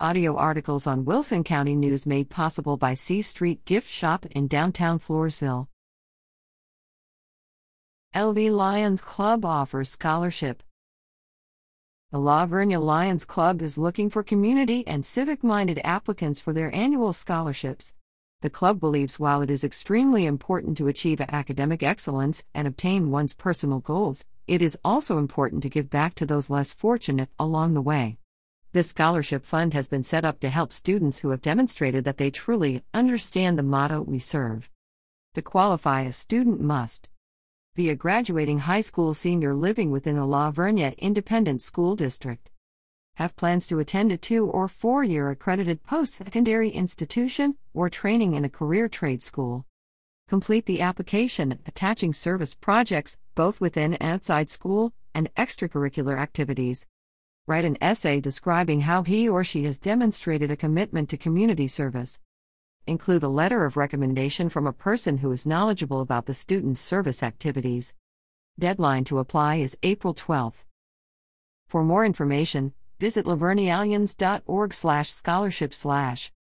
Audio articles on Wilson County News made possible by C Street Gift Shop in downtown Floresville. LV Lions Club offers scholarship. The La Vernia Lions Club is looking for community and civic minded applicants for their annual scholarships. The club believes while it is extremely important to achieve academic excellence and obtain one's personal goals, it is also important to give back to those less fortunate along the way. This scholarship fund has been set up to help students who have demonstrated that they truly understand the motto we serve. To qualify, a student must be a graduating high school senior living within the La Vernia Independent School District, have plans to attend a two or four year accredited post secondary institution or training in a career trade school. Complete the application attaching service projects, both within and outside school, and extracurricular activities write an essay describing how he or she has demonstrated a commitment to community service. Include a letter of recommendation from a person who is knowledgeable about the student's service activities. Deadline to apply is April 12th. For more information, visit lavernialions.org/scholarship/.